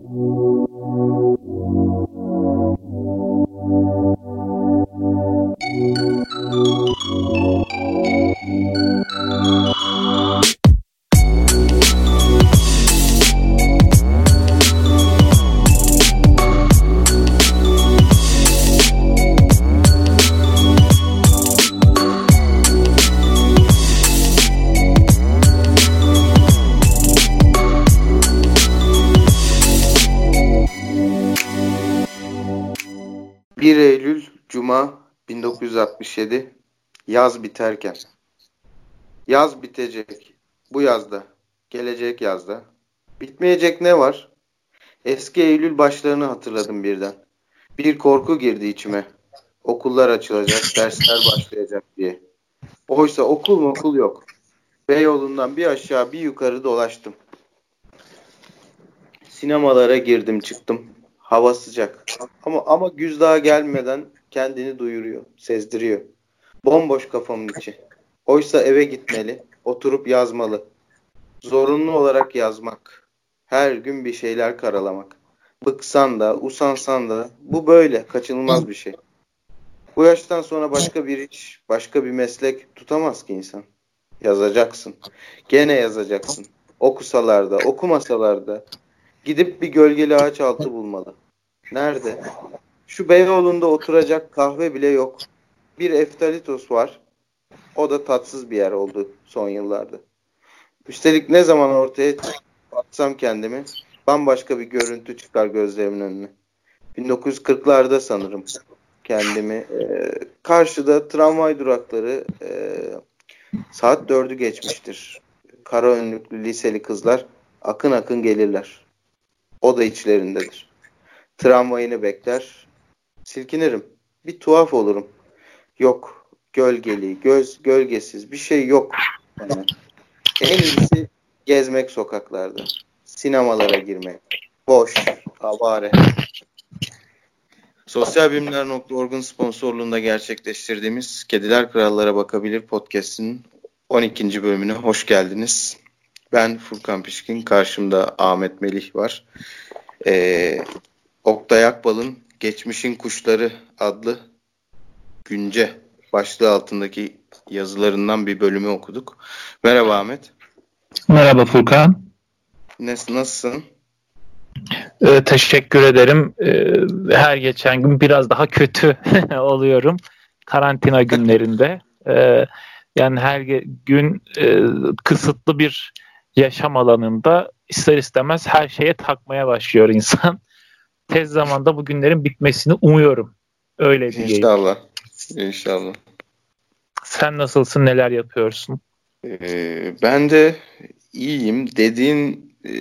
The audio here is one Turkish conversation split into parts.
Eylül Yaz biterken Yaz bitecek. Bu yazda. Gelecek yazda. Bitmeyecek ne var? Eski Eylül başlarını hatırladım birden. Bir korku girdi içime. Okullar açılacak, dersler başlayacak diye. Oysa okul mu okul yok. Beyoğlu'ndan bir aşağı bir yukarı dolaştım. Sinemalara girdim çıktım. Hava sıcak. Ama ama güz daha gelmeden kendini duyuruyor, sezdiriyor. Bomboş kafamın içi. Oysa eve gitmeli, oturup yazmalı. Zorunlu olarak yazmak. Her gün bir şeyler karalamak. Bıksan da, usansan da bu böyle kaçınılmaz bir şey. Bu yaştan sonra başka bir iş, başka bir meslek tutamaz ki insan. Yazacaksın. Gene yazacaksın. Okusalar da, okumasalar da, Gidip bir gölgeli ağaç altı bulmalı. Nerede? Şu Beyoğlu'nda oturacak kahve bile yok. Bir Eftalitos var. O da tatsız bir yer oldu son yıllarda. Üstelik ne zaman ortaya atsam kendimi bambaşka bir görüntü çıkar gözlerimin önüne. 1940'larda sanırım kendimi. Ee, karşıda tramvay durakları e, saat dördü geçmiştir. Kara önlüklü liseli kızlar akın akın gelirler. O da içlerindedir. Tramvayını bekler. Silkinirim. Bir tuhaf olurum. Yok. Gölgeli, göz gölgesiz bir şey yok. Yani en iyisi gezmek sokaklarda. Sinemalara girmek. Boş, avare. Sosyal Bilimler.org'un sponsorluğunda gerçekleştirdiğimiz Kediler Krallara Bakabilir podcast'inin 12. bölümüne hoş geldiniz. Ben Furkan Pişkin, karşımda Ahmet Melih var. Ee, Oktay Akbal'ın Geçmişin Kuşları adlı günce başlığı altındaki yazılarından bir bölümü okuduk. Merhaba Ahmet. Merhaba Furkan. Nasıl, nasılsın? Ee, teşekkür ederim. Ee, her geçen gün biraz daha kötü oluyorum. Karantina günlerinde. Ee, yani her gün e, kısıtlı bir yaşam alanında ister istemez her şeye takmaya başlıyor insan. Tez zamanda bu günlerin bitmesini umuyorum. Öyle diyeyim. İnşallah. İnşallah. Sen nasılsın? Neler yapıyorsun? Ee, ben de iyiyim. Dediğin e,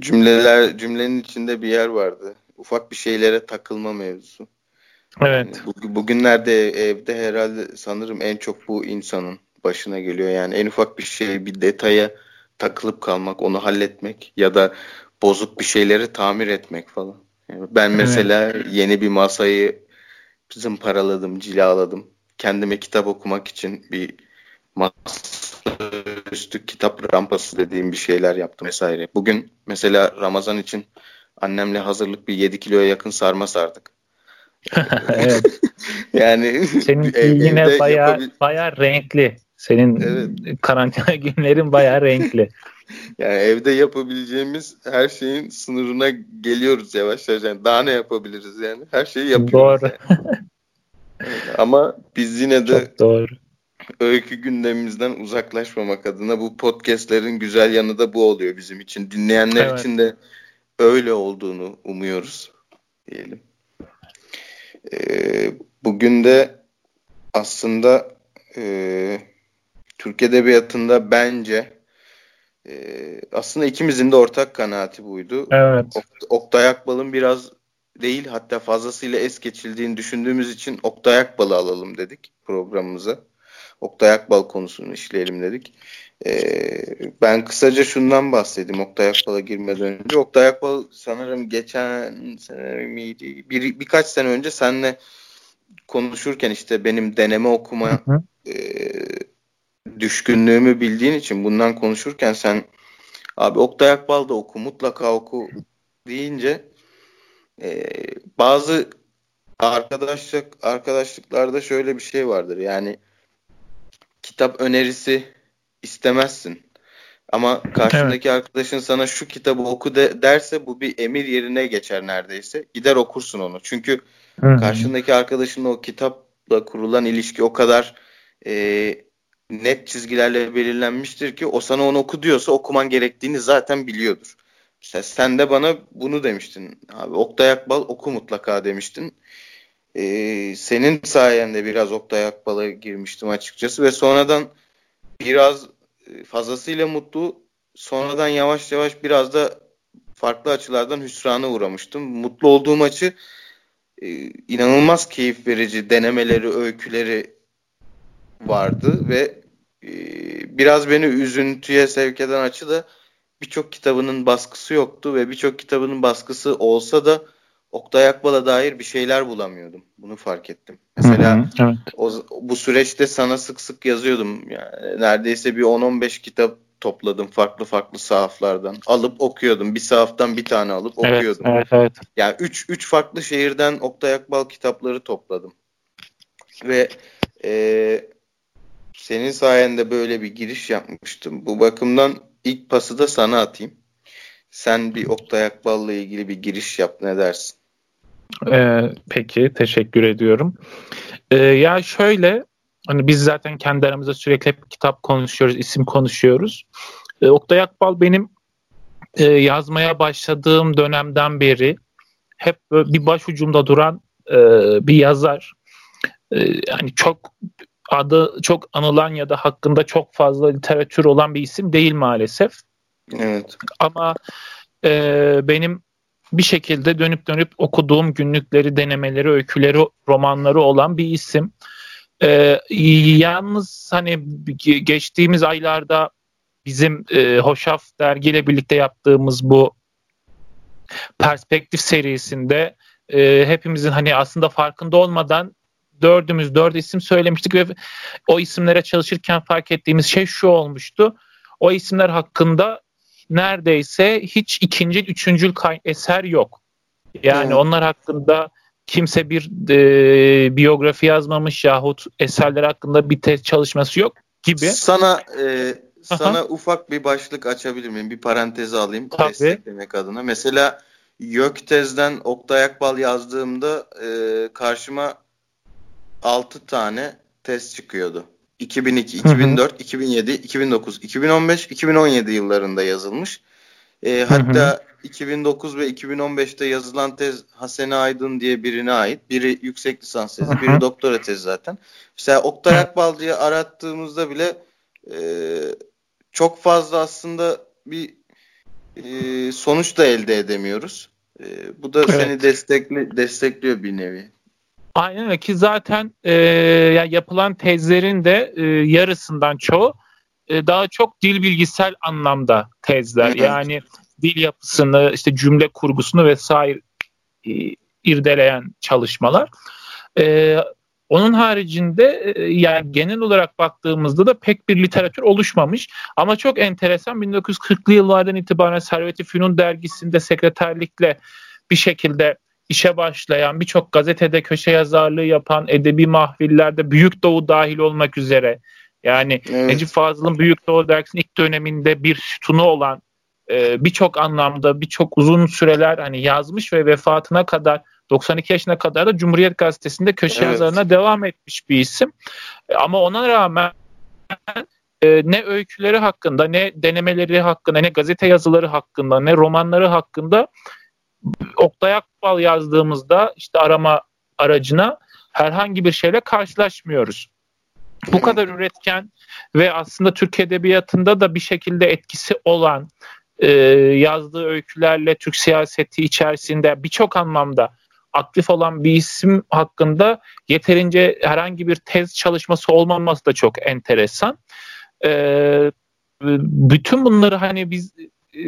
cümleler cümlenin içinde bir yer vardı. Ufak bir şeylere takılma mevzusu. Evet. Yani bu, bugünlerde evde herhalde sanırım en çok bu insanın başına geliyor. Yani en ufak bir şey, bir detaya takılıp kalmak, onu halletmek ya da bozuk bir şeyleri tamir etmek falan. Yani ben mesela evet. yeni bir masayı zımparaladım, cilaladım. Kendime kitap okumak için bir masa üstü kitap rampası dediğim bir şeyler yaptım vesaire. Bugün mesela Ramazan için annemle hazırlık bir 7 kiloya yakın sarma sardık. evet. yani senin yine bayağı yapabil- bayağı renkli. Senin evet. karantina günlerin bayağı renkli. Yani evde yapabileceğimiz her şeyin sınırına geliyoruz yavaş yavaş. Yani daha ne yapabiliriz yani? Her şeyi yapıyoruz. Doğru. Yani. Ama biz yine de Çok doğru. öykü gündemimizden uzaklaşmamak adına bu podcastlerin güzel yanı da bu oluyor bizim için. Dinleyenler evet. için de öyle olduğunu umuyoruz diyelim. Ee, bugün de aslında e, Türk Edebiyatı'nda bence e, aslında ikimizin de ortak kanaati buydu. Evet. Ok- Oktay Akbal'ın biraz değil hatta fazlasıyla es geçildiğini düşündüğümüz için Oktay Akbal'ı alalım dedik programımıza. Oktay Akbal konusunu işleyelim dedik. Ee, ben kısaca şundan bahsedeyim Oktay Akbal'a girmeden önce. Oktay Akbal sanırım geçen sene miydi? Bir, birkaç sene önce seninle konuşurken işte benim deneme okuma hı hı. E, düşkünlüğümü bildiğin için bundan konuşurken sen abi Oktay Akbal da oku mutlaka oku deyince e, bazı arkadaşlık arkadaşlıklarda şöyle bir şey vardır. Yani kitap önerisi istemezsin. Ama karşındaki evet. arkadaşın sana şu kitabı oku de, derse bu bir emir yerine geçer neredeyse. Gider okursun onu. Çünkü Hı-hı. karşındaki arkadaşınla o kitapla kurulan ilişki o kadar e, net çizgilerle belirlenmiştir ki o sana onu oku diyorsa okuman gerektiğini zaten biliyordur. İşte sen de bana bunu demiştin. Abi Oktay Akbal oku mutlaka demiştin. Ee, senin sayende biraz Oktay Akbal'a girmiştim açıkçası ve sonradan biraz e, fazlasıyla mutlu sonradan yavaş yavaş biraz da farklı açılardan hüsrana uğramıştım. Mutlu olduğum açı e, inanılmaz keyif verici denemeleri, öyküleri vardı ve e, biraz beni üzüntüye sevk eden açı da birçok kitabının baskısı yoktu ve birçok kitabının baskısı olsa da Oktay Akbal'a dair bir şeyler bulamıyordum. Bunu fark ettim. Mesela hı hı, evet. o, bu süreçte sana sık sık yazıyordum. Yani neredeyse bir 10-15 kitap topladım farklı farklı sahaflardan. Alıp okuyordum. Bir sahaftan bir tane alıp evet, okuyordum. Evet, evet. Yani 3 3 farklı şehirden Oktay Akbal kitapları topladım. Ve e, senin sayende böyle bir giriş yapmıştım. Bu bakımdan ilk pası da sana atayım. Sen bir Oktay Akbal'la ilgili bir giriş yap ne dersin? Ee, peki teşekkür ediyorum. Ee, ya şöyle hani biz zaten kendi aramızda sürekli hep kitap konuşuyoruz, isim konuşuyoruz. Ee, Oktay Akbal benim e, yazmaya başladığım dönemden beri hep bir başucumda duran e, bir yazar. E, yani çok adı çok anılan ya da hakkında çok fazla literatür olan bir isim değil maalesef. Evet. Ama e, benim bir şekilde dönüp dönüp okuduğum günlükleri, denemeleri, öyküleri, romanları olan bir isim. E, yalnız hani geçtiğimiz aylarda bizim e, Hoşaf dergiyle birlikte yaptığımız bu perspektif serisinde e, hepimizin hani aslında farkında olmadan dördümüz dört isim söylemiştik ve o isimlere çalışırken fark ettiğimiz şey şu olmuştu. O isimler hakkında neredeyse hiç ikinci, üçüncül eser yok. Yani hmm. onlar hakkında kimse bir e, biyografi yazmamış yahut eserler hakkında bir test çalışması yok gibi. Sana e, sana ufak bir başlık açabilir miyim? Bir parantezi alayım Tabii. desteklemek adına. Mesela Göktez'den Oktay Akbal yazdığımda e, karşıma 6 tane test çıkıyordu. 2002, 2004, 2007, 2009, 2015, 2017 yıllarında yazılmış. E, hatta hı hı. 2009 ve 2015'te yazılan tez Hasene Aydın diye birine ait. Biri yüksek lisans tezi, biri doktora tezi zaten. Mesela Oktay Akbal diye arattığımızda bile e, çok fazla aslında bir e, sonuç da elde edemiyoruz. E, bu da evet. seni destekli, destekliyor bir nevi. Aynen öyle ki zaten e, yani yapılan tezlerin de e, yarısından çoğu e, daha çok dil bilgisel anlamda tezler. Yani dil yapısını, işte cümle kurgusunu vesaire e, irdeleyen çalışmalar. E, onun haricinde e, yani genel olarak baktığımızda da pek bir literatür oluşmamış. Ama çok enteresan 1940'lı yıllardan itibaren Servet-i Fünun dergisinde sekreterlikle bir şekilde işe başlayan, birçok gazetede köşe yazarlığı yapan, edebi mahvillerde Büyük Doğu dahil olmak üzere yani evet. Necip Fazıl'ın Büyük Doğu dergisinin ilk döneminde bir sütunu olan e, birçok anlamda birçok uzun süreler hani yazmış ve vefatına kadar 92 yaşına kadar da Cumhuriyet Gazetesi'nde köşe evet. yazarına devam etmiş bir isim. E, ama ona rağmen e, ne öyküleri hakkında, ne denemeleri hakkında, ne gazete yazıları hakkında, ne romanları hakkında Oktay Akbal yazdığımızda işte arama aracına herhangi bir şeyle karşılaşmıyoruz. Bu kadar üretken ve aslında Türk Edebiyatı'nda da bir şekilde etkisi olan e, yazdığı öykülerle Türk siyaseti içerisinde birçok anlamda aktif olan bir isim hakkında yeterince herhangi bir tez çalışması olmaması da çok enteresan. E, bütün bunları hani biz e,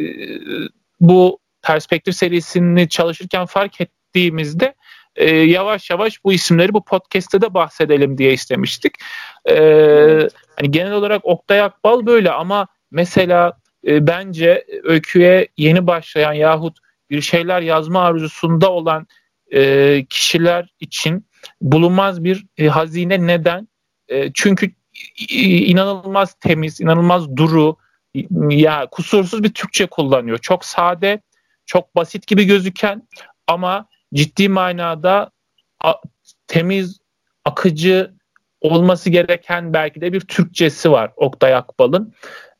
bu perspektif serisini çalışırken fark ettiğimizde e, yavaş yavaş bu isimleri bu podcast'te de bahsedelim diye istemiştik. E, hani genel olarak Oktay Akbal böyle ama mesela e, bence öyküye yeni başlayan yahut bir şeyler yazma arzusunda olan e, kişiler için bulunmaz bir e, hazine neden? E, çünkü inanılmaz temiz, inanılmaz duru, ya kusursuz bir Türkçe kullanıyor. Çok sade, çok basit gibi gözüken ama ciddi manada a, temiz, akıcı olması gereken belki de bir Türkçesi var Oktay Akbal'ın.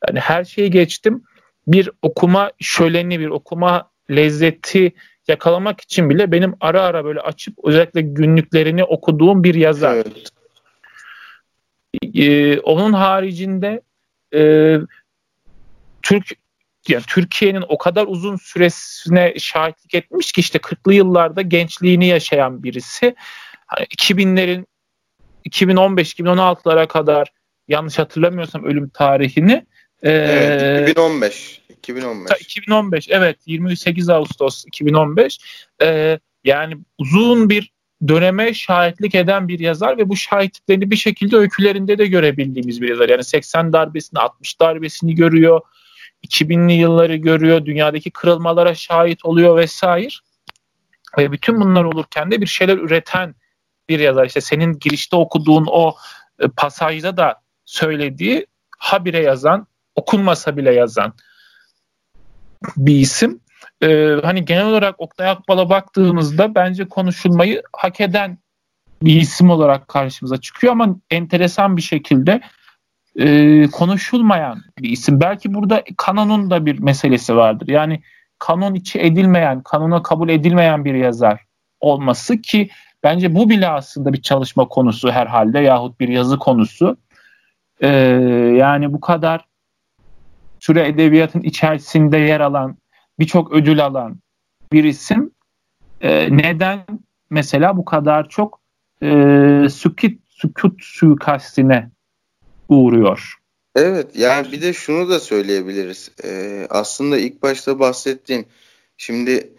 Yani her şeyi geçtim. Bir okuma şöleni, bir okuma lezzeti yakalamak için bile benim ara ara böyle açıp özellikle günlüklerini okuduğum bir yazar. Evet. Ee, onun haricinde e, Türk yani Türkiye'nin o kadar uzun süresine şahitlik etmiş ki işte 40'lı yıllarda gençliğini yaşayan birisi. Hani 2000'lerin 2015-2016'lara kadar yanlış hatırlamıyorsam ölüm tarihini. Evet, 2015. 2015. 2015 evet 28 Ağustos 2015. Ee, yani uzun bir döneme şahitlik eden bir yazar ve bu şahitliklerini bir şekilde öykülerinde de görebildiğimiz bir yazar. Yani 80 darbesini 60 darbesini görüyor. 2000'li yılları görüyor. Dünyadaki kırılmalara şahit oluyor vesaire. Ve bütün bunlar olurken de bir şeyler üreten bir yazar. İşte senin girişte okuduğun o e, pasajda da söylediği habire yazan, okunmasa bile yazan bir isim. Ee, hani genel olarak Oktay Akbal'a baktığımızda bence konuşulmayı hak eden bir isim olarak karşımıza çıkıyor ama enteresan bir şekilde e, konuşulmayan bir isim. Belki burada kanonun da bir meselesi vardır. Yani kanon içi edilmeyen, kanona kabul edilmeyen bir yazar olması ki Bence bu bile aslında bir çalışma konusu herhalde yahut bir yazı konusu. Ee, yani bu kadar süre edebiyatın içerisinde yer alan, birçok ödül alan bir isim e, neden mesela bu kadar çok e, sükut, sükut suikastine uğruyor? Evet yani bir de şunu da söyleyebiliriz. Ee, aslında ilk başta bahsettiğim şimdi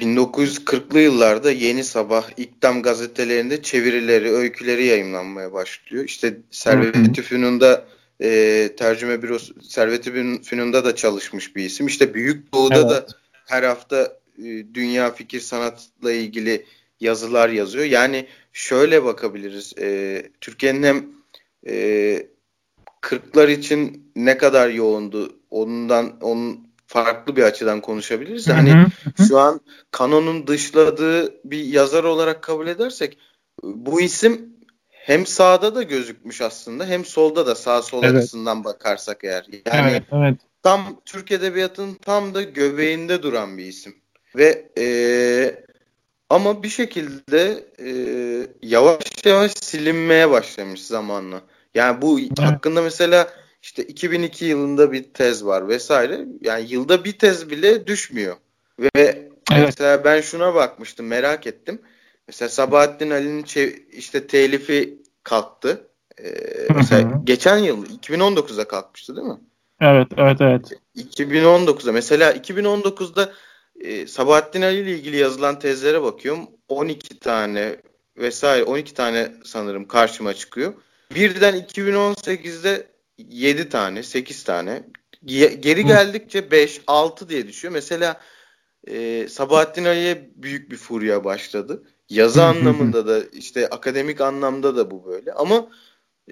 1940'lı yıllarda Yeni Sabah, İktam gazetelerinde çevirileri, öyküleri yayınlanmaya başlıyor. İşte Servet-i Fünun'da e, tercüme bürosu Servet-i Fünun'da da çalışmış bir isim. İşte Büyük Doğu'da evet. da her hafta e, dünya fikir sanatla ilgili yazılar yazıyor. Yani şöyle bakabiliriz. E, Türkiye'nin hem e, 40'lar için ne kadar yoğundu ondan onun farklı bir açıdan konuşabiliriz. Hani hı hı. şu an kanonun dışladığı bir yazar olarak kabul edersek bu isim hem sağda da gözükmüş aslında hem solda da sağ sol evet. açısından bakarsak eğer. Yani evet, evet. tam Türk Edebiyatı'nın tam da göbeğinde duran bir isim. Ve e, ama bir şekilde e, yavaş yavaş silinmeye başlamış zamanla. Yani bu evet. hakkında mesela işte 2002 yılında bir tez var vesaire. Yani yılda bir tez bile düşmüyor. Ve evet. mesela ben şuna bakmıştım merak ettim. Mesela Sabahattin Ali'nin işte telifi kalktı. Ee, mesela geçen yıl 2019'da kalkmıştı değil mi? Evet, evet, evet. 2019'da mesela 2019'da e, Sabahattin Ali ile ilgili yazılan tezlere bakıyorum. 12 tane vesaire 12 tane sanırım karşıma çıkıyor. Birden 2018'de 7 tane, 8 tane. Geri geldikçe 5, 6 diye düşüyor. Mesela e, Sabahattin Ali'ye büyük bir furya başladı. Yazı anlamında da işte akademik anlamda da bu böyle. Ama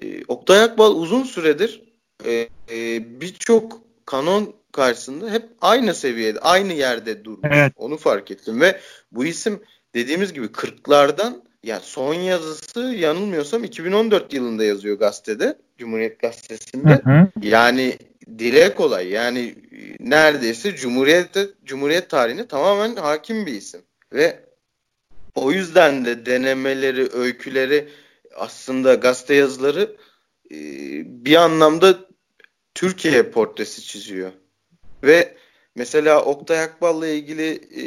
e, Oktay Akbal uzun süredir e, e, birçok kanon karşısında hep aynı seviyede, aynı yerde durmuş. Evet. Onu fark ettim ve bu isim dediğimiz gibi 40'lardan yani son yazısı yanılmıyorsam 2014 yılında yazıyor gazetede. Cumhuriyet Gazetesi'nde. Hı hı. Yani dile kolay. Yani neredeyse Cumhuriyet Cumhuriyet tarihine tamamen hakim bir isim. Ve o yüzden de denemeleri, öyküleri aslında gazete yazıları bir anlamda Türkiye portresi çiziyor. Ve mesela Oktay Akbal'la ilgili e,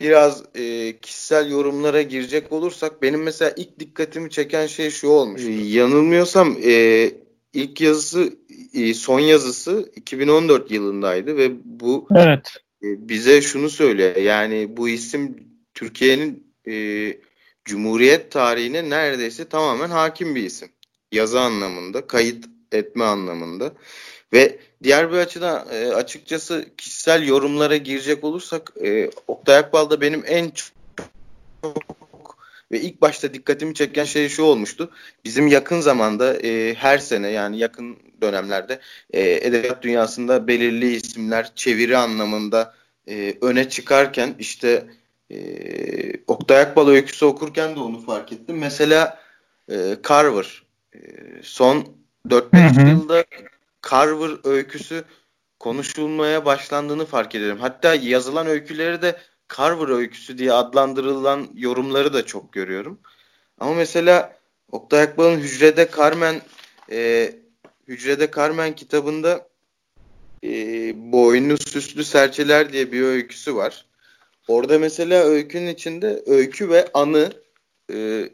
biraz e, kişisel yorumlara girecek olursak benim mesela ilk dikkatimi çeken şey şu olmuş. Yanılmıyorsam e, ilk yazısı e, son yazısı 2014 yılındaydı ve bu evet. e, bize şunu söylüyor. Yani bu isim Türkiye'nin e, Cumhuriyet tarihine neredeyse tamamen hakim bir isim. Yazı anlamında, kayıt etme anlamında ve diğer bir açıdan e, açıkçası kişisel yorumlara girecek olursak e, Oktay Akbal da benim en çok ve ilk başta dikkatimi çeken şey şu olmuştu. Bizim yakın zamanda e, her sene yani yakın dönemlerde e, edebiyat dünyasında belirli isimler çeviri anlamında e, öne çıkarken işte e, Oktay Akbal öyküsü okurken de onu fark ettim. Mesela e, Carver e, son 4-5 yılda Carver öyküsü konuşulmaya başlandığını fark ederim. Hatta yazılan öyküleri de Carver öyküsü diye adlandırılan yorumları da çok görüyorum. Ama mesela Oktay Akbal'ın Hücrede Carmen e, Hücrede Carmen kitabında e, Boynu Süslü Serçeler diye bir öyküsü var. Orada mesela öykünün içinde öykü ve anı e,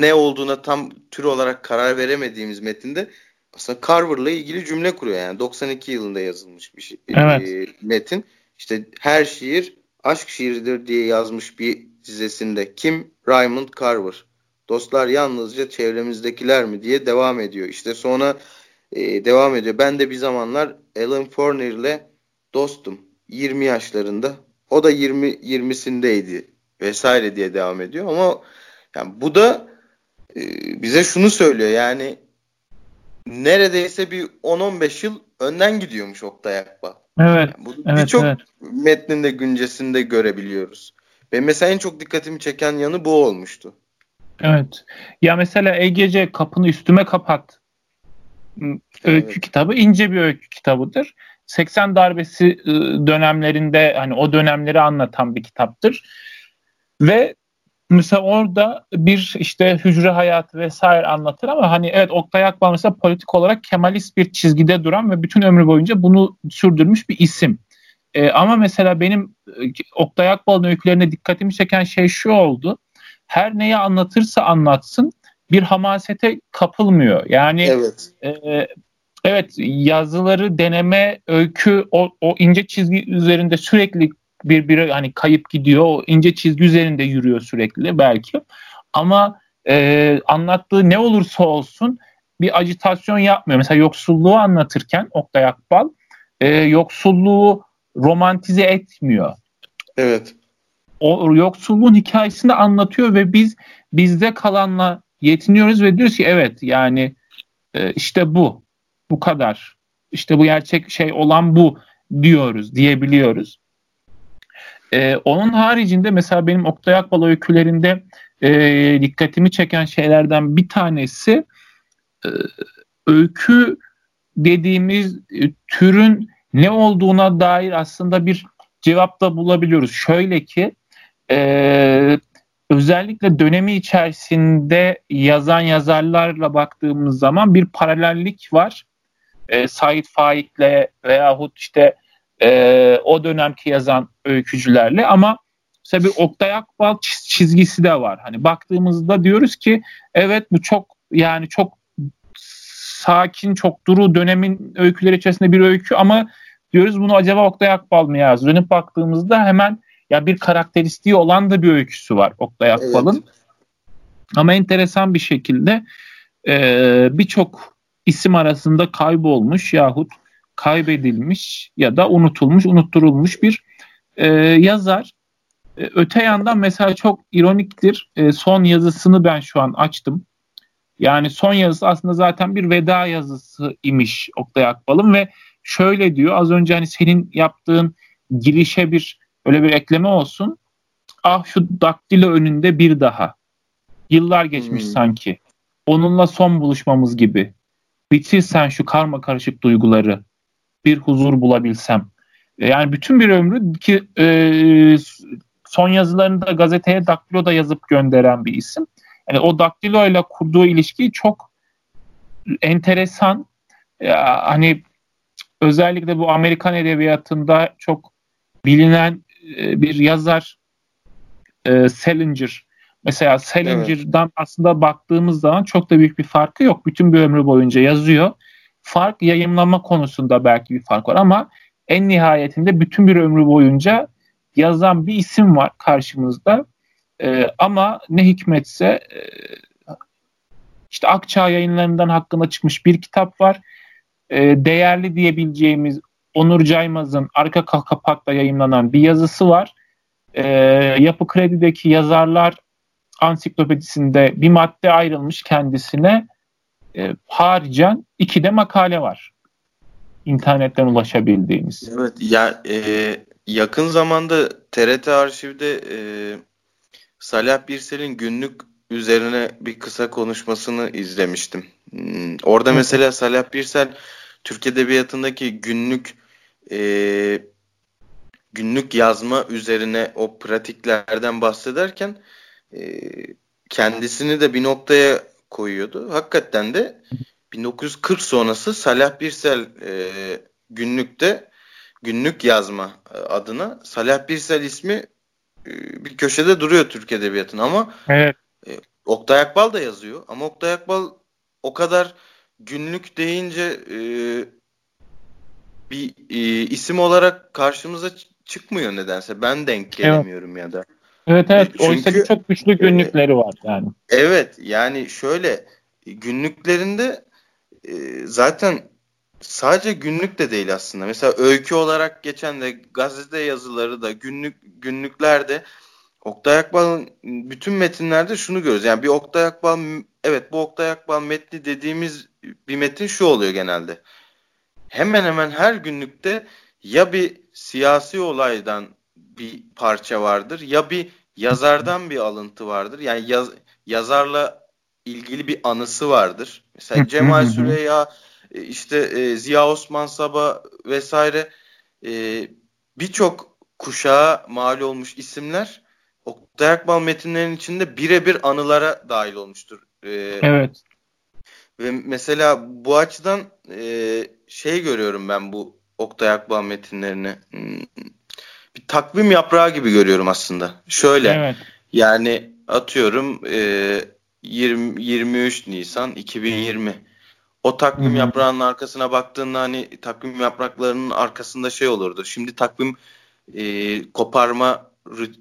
ne olduğuna tam tür olarak karar veremediğimiz metinde aslında Carver'la ilgili cümle kuruyor yani 92 yılında yazılmış bir şey, evet. e, metin. İşte her şiir aşk şiiridir diye yazmış bir dizesinde. Kim? Raymond Carver. Dostlar yalnızca çevremizdekiler mi diye devam ediyor. İşte sonra e, devam ediyor. Ben de bir zamanlar Alan Forner ile dostum. 20 yaşlarında. O da 20 20'sindeydi vesaire diye devam ediyor ama yani bu da e, bize şunu söylüyor. Yani neredeyse bir 10-15 yıl önden gidiyormuş Oktay Akbağ. Evet. Yani evet Birçok evet. metninde güncesinde görebiliyoruz. Ve mesela en çok dikkatimi çeken yanı bu olmuştu. Evet. Ya mesela EGC kapını üstüme kapat. Öykü evet. kitabı ince bir öykü kitabıdır. 80 darbesi ıı, dönemlerinde hani o dönemleri anlatan bir kitaptır. Ve mesela orada bir işte hücre hayatı vesaire anlatır ama hani evet Oktay Akbal mesela politik olarak Kemalist bir çizgide duran ve bütün ömrü boyunca bunu sürdürmüş bir isim. Ee, ama mesela benim Oktay Akbal'ın öykülerine dikkatimi çeken şey şu oldu. Her neyi anlatırsa anlatsın bir hamasete kapılmıyor. Yani evet. E, evet yazıları deneme, öykü o, o ince çizgi üzerinde sürekli birbiri hani kayıp gidiyor. O ince çizgi üzerinde yürüyor sürekli belki. Ama e, anlattığı ne olursa olsun bir acitasyon yapmıyor. Mesela yoksulluğu anlatırken Oktay Akbal e, yoksulluğu romantize etmiyor. Evet. O yoksulluğun hikayesini anlatıyor ve biz bizde kalanla yetiniyoruz ve diyoruz ki evet yani e, işte bu. Bu kadar. İşte bu gerçek şey olan bu diyoruz, diyebiliyoruz. Ee, onun haricinde mesela benim Oktay Akbal öykülerinde e, dikkatimi çeken şeylerden bir tanesi e, öykü dediğimiz e, türün ne olduğuna dair aslında bir cevap da bulabiliyoruz. Şöyle ki e, özellikle dönemi içerisinde yazan yazarlarla baktığımız zaman bir paralellik var. E, Said Faik'le veyahut işte e, o dönemki yazan öykücülerle ama bir Oktay Akbal çizgisi de var. Hani baktığımızda diyoruz ki evet bu çok yani çok sakin, çok duru dönemin öyküleri içerisinde bir öykü ama diyoruz bunu acaba Oktay Akbal mı yazdı? Dönüp baktığımızda hemen ya bir karakteristiği olan da bir öyküsü var Oktay Akbal'ın. Evet. Ama enteresan bir şekilde e, birçok isim arasında kaybolmuş yahut kaybedilmiş ya da unutulmuş, unutturulmuş bir e, yazar. E, öte yandan mesela çok ironiktir. E, son yazısını ben şu an açtım. Yani son yazısı aslında zaten bir veda yazısı imiş Oktay Akbal'ın ve şöyle diyor az önce hani senin yaptığın girişe bir öyle bir ekleme olsun. Ah şu daktilo önünde bir daha. Yıllar geçmiş hmm. sanki. Onunla son buluşmamız gibi. Bitirsen şu karma karışık duyguları bir huzur bulabilsem. E, yani bütün bir ömrü ki e, son yazılarını da gazeteye daktilo da yazıp gönderen bir isim. Yani o daktilo ile kurduğu ilişki çok enteresan. Ya, hani özellikle bu Amerikan edebiyatında çok bilinen e, bir yazar e, Salinger. Mesela Salinger'dan evet. aslında baktığımız zaman çok da büyük bir farkı yok. Bütün bir ömrü boyunca yazıyor fark yayınlama konusunda belki bir fark var ama en nihayetinde bütün bir ömrü boyunca yazan bir isim var karşımızda. Ee, ama ne hikmetse e, işte Akçağ yayınlarından hakkında çıkmış bir kitap var. e, değerli diyebileceğimiz Onur Caymaz'ın arka kapakta yayınlanan bir yazısı var. E, Yapı Kredi'deki yazarlar ansiklopedisinde bir madde ayrılmış kendisine. E, haricen iki de makale var. İnternetten ulaşabildiğimiz. Evet ya e, yakın zamanda TRT arşivde e, Salih Birsel'in günlük üzerine bir kısa konuşmasını izlemiştim. Hmm, orada mesela Salih Birsel Türk Edebiyatı'ndaki günlük e, günlük yazma üzerine o pratiklerden bahsederken e, kendisini de bir noktaya koyuyordu. Hakikaten de 1940 sonrası Salah Birsel e, günlükte günlük yazma e, adına Salah Birsel ismi e, bir köşede duruyor Türk Edebiyatı'nın ama evet. e, Oktay Akbal da yazıyor ama Oktay Akbal o kadar günlük deyince e, bir e, isim olarak karşımıza çıkmıyor nedense. Ben denk gelemiyorum evet. ya da. Evet evet. Çünkü, Oysa ki çok güçlü günlükleri var yani. Evet yani şöyle günlüklerinde e, zaten sadece günlük de değil aslında. Mesela öykü olarak geçen de gazete yazıları da günlük günlüklerde Oktay Akbal'ın bütün metinlerde şunu görüyoruz. Yani bir Oktay Akbal evet bu Oktay Akbal metni dediğimiz bir metin şu oluyor genelde. Hemen hemen her günlükte ya bir siyasi olaydan bir parça vardır ya bir yazardan bir alıntı vardır. Yani yaz, yazarla ilgili bir anısı vardır. Mesela Cemal Süreya, e, işte e, Ziya Osman Saba vesaire e, birçok kuşağa mal olmuş isimler Oktay Akbal metinlerinin içinde birebir anılara dahil olmuştur. E, evet. Ve mesela bu açıdan e, şey görüyorum ben bu Oktay Akbal metinlerini. Bir takvim yaprağı gibi görüyorum aslında. Şöyle evet. yani atıyorum e, 20, 23 Nisan 2020 o takvim Hı-hı. yaprağının arkasına baktığında hani takvim yapraklarının arkasında şey olurdu. Şimdi takvim e, koparma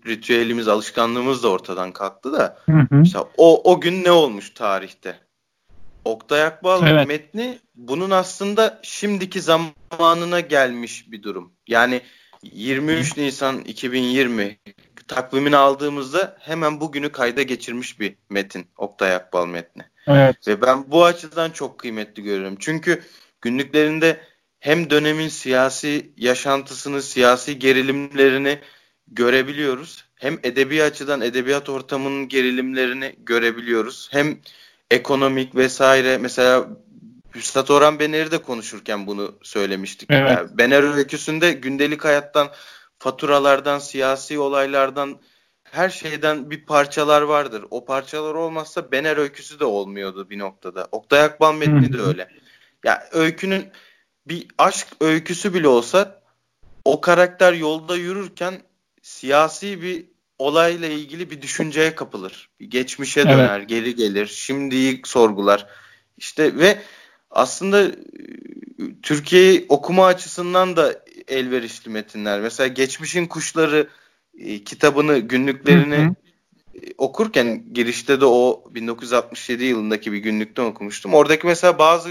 ritüelimiz, alışkanlığımız da ortadan kalktı da. Mesela o, o gün ne olmuş tarihte? Oktay Akbal evet. metni bunun aslında şimdiki zamanına gelmiş bir durum. Yani 23 Nisan 2020 takvimini aldığımızda hemen bugünü kayda geçirmiş bir metin. Oktay Akbal metni. Evet. Ve ben bu açıdan çok kıymetli görüyorum. Çünkü günlüklerinde hem dönemin siyasi yaşantısını, siyasi gerilimlerini görebiliyoruz. Hem edebi açıdan edebiyat ortamının gerilimlerini görebiliyoruz. Hem ekonomik vesaire mesela Üstad Orhan Bener'i de konuşurken bunu söylemiştik. Evet. Yani Bener öyküsünde gündelik hayattan, faturalardan, siyasi olaylardan her şeyden bir parçalar vardır. O parçalar olmazsa Bener öyküsü de olmuyordu bir noktada. Oktay Akbal metni de öyle. Ya yani öykünün bir aşk öyküsü bile olsa o karakter yolda yürürken siyasi bir olayla ilgili bir düşünceye kapılır. Bir geçmişe döner, evet. geri gelir, şimdiyi sorgular. İşte ve aslında e, Türkiye'yi okuma açısından da elverişli metinler. Mesela Geçmişin Kuşları e, kitabını, günlüklerini hı hı. E, okurken girişte de o 1967 yılındaki bir günlükten okumuştum. Oradaki mesela bazı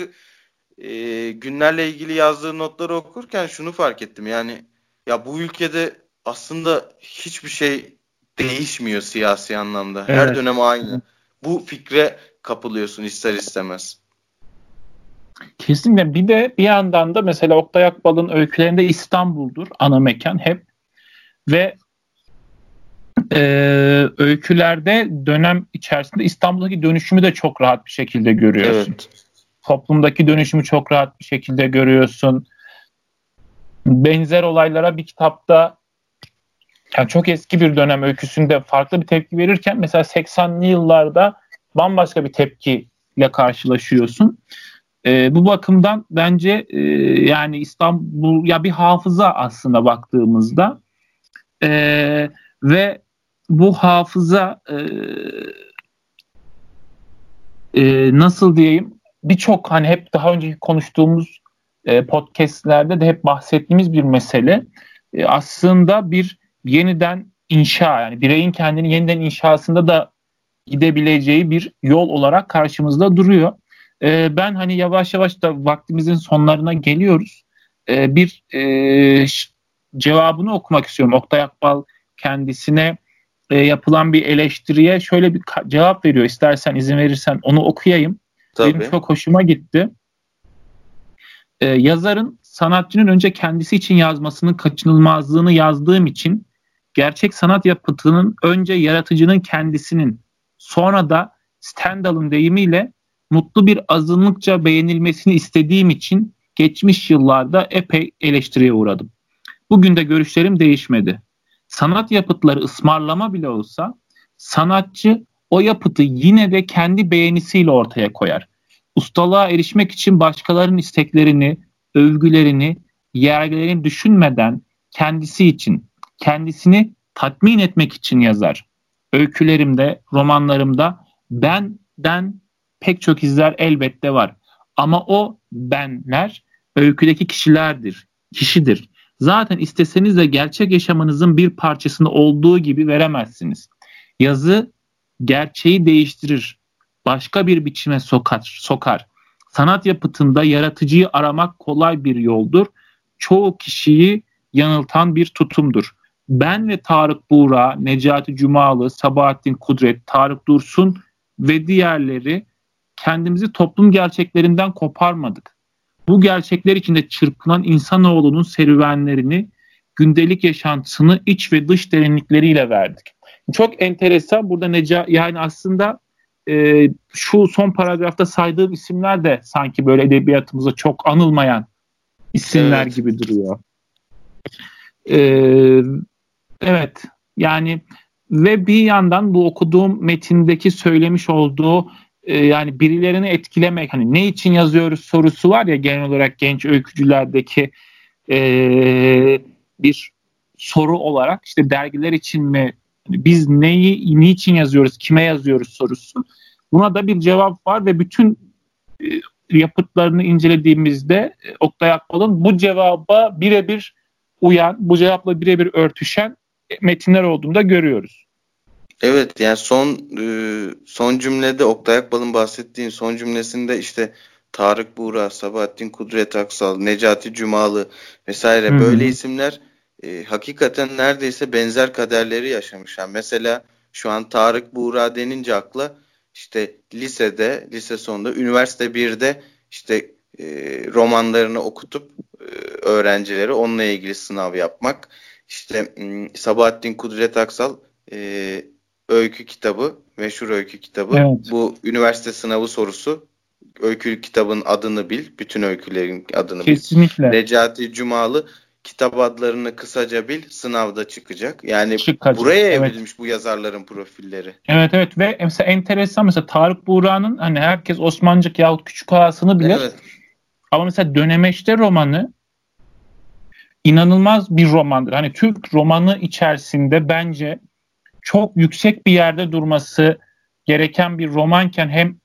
e, günlerle ilgili yazdığı notları okurken şunu fark ettim. Yani ya bu ülkede aslında hiçbir şey değişmiyor siyasi anlamda. Evet. Her dönem aynı. Bu fikre kapılıyorsun ister istemez. Kesinlikle. Bir de bir yandan da mesela Oktay Akbal'ın öykülerinde İstanbul'dur ana mekan hep ve e, öykülerde dönem içerisinde İstanbul'daki dönüşümü de çok rahat bir şekilde görüyorsun. Evet. Toplumdaki dönüşümü çok rahat bir şekilde görüyorsun. Benzer olaylara bir kitapta yani çok eski bir dönem öyküsünde farklı bir tepki verirken mesela 80'li yıllarda bambaşka bir tepkiyle karşılaşıyorsun. E, bu bakımdan bence e, yani İstanbul ya bir hafıza aslında baktığımızda e, ve bu hafıza e, e, nasıl diyeyim birçok hani hep daha önce konuştuğumuz e, podcastlerde de hep bahsettiğimiz bir mesele e, aslında bir yeniden inşa yani bireyin kendini yeniden inşasında da gidebileceği bir yol olarak karşımızda duruyor. E, ben hani yavaş yavaş da vaktimizin sonlarına geliyoruz. E, bir e, cevabını okumak istiyorum. Oktay Akbal kendisine e, yapılan bir eleştiriye şöyle bir cevap veriyor. İstersen izin verirsen onu okuyayım. Tabii. Benim çok hoşuma gitti. E, yazarın sanatçının önce kendisi için yazmasının kaçınılmazlığını yazdığım için gerçek sanat yapıtının önce yaratıcının kendisinin sonra da Stendhal'ın deyimiyle mutlu bir azınlıkça beğenilmesini istediğim için geçmiş yıllarda epey eleştiriye uğradım. Bugün de görüşlerim değişmedi. Sanat yapıtları ısmarlama bile olsa sanatçı o yapıtı yine de kendi beğenisiyle ortaya koyar. Ustalığa erişmek için başkalarının isteklerini, övgülerini, yergilerini düşünmeden kendisi için, kendisini tatmin etmek için yazar. Öykülerimde, romanlarımda benden pek çok izler elbette var. Ama o benler öyküdeki kişilerdir, kişidir. Zaten isteseniz de gerçek yaşamınızın bir parçasını olduğu gibi veremezsiniz. Yazı gerçeği değiştirir. Başka bir biçime sokar, sokar. Sanat yapıtında yaratıcıyı aramak kolay bir yoldur. Çoğu kişiyi yanıltan bir tutumdur. Ben ve Tarık Buğra, Necati Cumalı, Sabahattin Kudret, Tarık Dursun ve diğerleri kendimizi toplum gerçeklerinden koparmadık. Bu gerçekler içinde çırpınan insanoğlunun serüvenlerini, gündelik yaşantısını iç ve dış derinlikleriyle verdik. Çok enteresan burada Neca yani aslında e, şu son paragrafta saydığım isimler de sanki böyle edebiyatımızda çok anılmayan isimler evet. gibi duruyor. Ee, evet yani ve bir yandan bu okuduğum metindeki söylemiş olduğu e, yani birilerini etkilemek hani ne için yazıyoruz sorusu var ya genel olarak genç öykücülerdeki e, bir soru olarak işte dergiler için mi hani biz neyi niçin yazıyoruz kime yazıyoruz sorusu buna da bir cevap var ve bütün e, yapıtlarını incelediğimizde e, Oktay Akbal'ın bu cevaba birebir uyan, bu cevapla birebir örtüşen metinler olduğunu da görüyoruz. Evet yani son e, son cümlede Oktay Akbal'ın bahsettiğin son cümlesinde işte Tarık Buğra, Sabahattin Kudret Aksal, Necati Cumalı vesaire Hı-hı. böyle isimler e, hakikaten neredeyse benzer kaderleri yaşamış. Yani mesela şu an Tarık Buğra denince akla işte lisede, lise sonunda, üniversite 1'de işte e, romanlarını okutup e, öğrencilere onunla ilgili sınav yapmak. İşte Sabahattin Kudret Aksal e, öykü kitabı, meşhur öykü kitabı. Evet. Bu üniversite sınavı sorusu. Öykü kitabın adını bil, bütün öykülerin adını Kesinlikle. bil. Necati Cumalı kitap adlarını kısaca bil, sınavda çıkacak. Yani çıkacak. buraya evrilmiş evet. bu yazarların profilleri. Evet evet ve mesela enteresan mesela Tarık Buğra'nın hani herkes Osmancık yahut Küçük Ağası'nı bilir. Evet. Ama mesela Dönemeç'te romanı inanılmaz bir romandır. Hani Türk romanı içerisinde bence çok yüksek bir yerde durması gereken bir romanken hem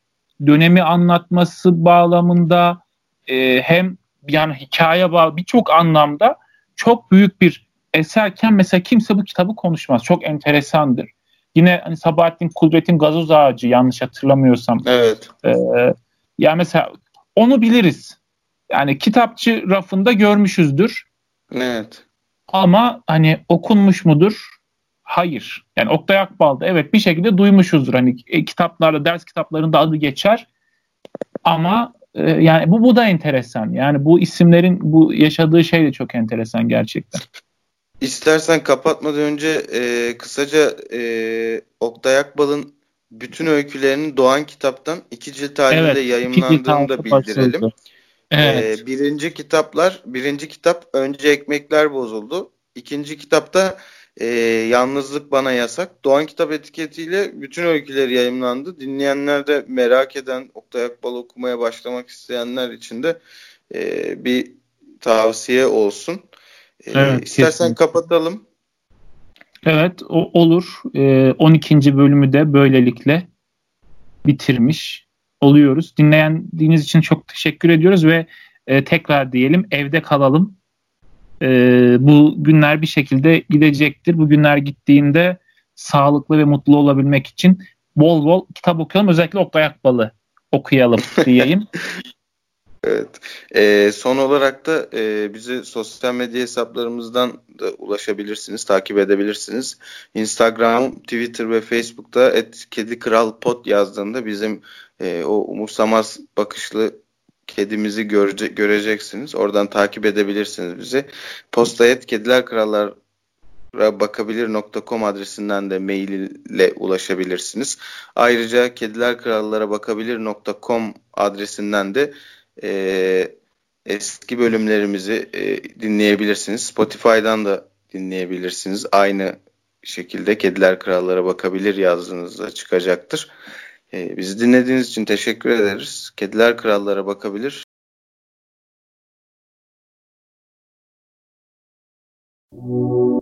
dönemi anlatması bağlamında e, hem yani hikaye bağ birçok anlamda çok büyük bir eserken mesela kimse bu kitabı konuşmaz. Çok enteresandır. Yine hani Sabahattin Kudret'in Gazoz Ağacı yanlış hatırlamıyorsam. Evet. E, yani mesela onu biliriz. Yani kitapçı rafında görmüşüzdür. Evet. Ama hani okunmuş mudur? Hayır. Yani Oktay Akbal'da evet bir şekilde duymuşuzdur. Hani e, kitaplarda, ders kitaplarında adı geçer. Ama e, yani bu bu da enteresan. Yani bu isimlerin bu yaşadığı şey de çok enteresan gerçekten. İstersen kapatmadan önce e, kısaca e, Oktay Akbal'ın bütün öykülerinin Doğan kitaptan iki cilt halinde evet, yayımlandığını da bildirelim. Evet. Ee, birinci kitaplar, birinci kitap önce ekmekler bozuldu. İkinci kitapta e, Yalnızlık Bana Yasak. Doğan Kitap etiketiyle bütün öyküleri yayınlandı. Dinleyenler de merak eden, Oktay Akbal okumaya başlamak isteyenler için de e, bir tavsiye olsun. E, evet, istersen kesinlikle. kapatalım. Evet o, olur. E, 12. bölümü de böylelikle bitirmiş oluyoruz. Dinleyendiğiniz için çok teşekkür ediyoruz ve e, tekrar diyelim evde kalalım e, bu günler bir şekilde gidecektir. Bu günler gittiğinde sağlıklı ve mutlu olabilmek için bol bol kitap okuyalım. Özellikle Oktay Akbal'ı okuyalım diyeyim. Evet. E, son olarak da e, bizi sosyal medya hesaplarımızdan da ulaşabilirsiniz, takip edebilirsiniz. Instagram, Twitter ve Facebook'ta et kedi kral pot yazdığında bizim e, o umursamaz bakışlı kedimizi görece, göreceksiniz. Oradan takip edebilirsiniz bizi. Posta et kediler krallar bakabilir.com adresinden de mail ile ulaşabilirsiniz. Ayrıca kediler krallara bakabilir.com adresinden de e, eski bölümlerimizi e, dinleyebilirsiniz. Spotify'dan da dinleyebilirsiniz. Aynı şekilde Kediler Krallara bakabilir yazdığınızda çıkacaktır. E, bizi dinlediğiniz için teşekkür ederiz. Kediler Krallara bakabilir. Thank you.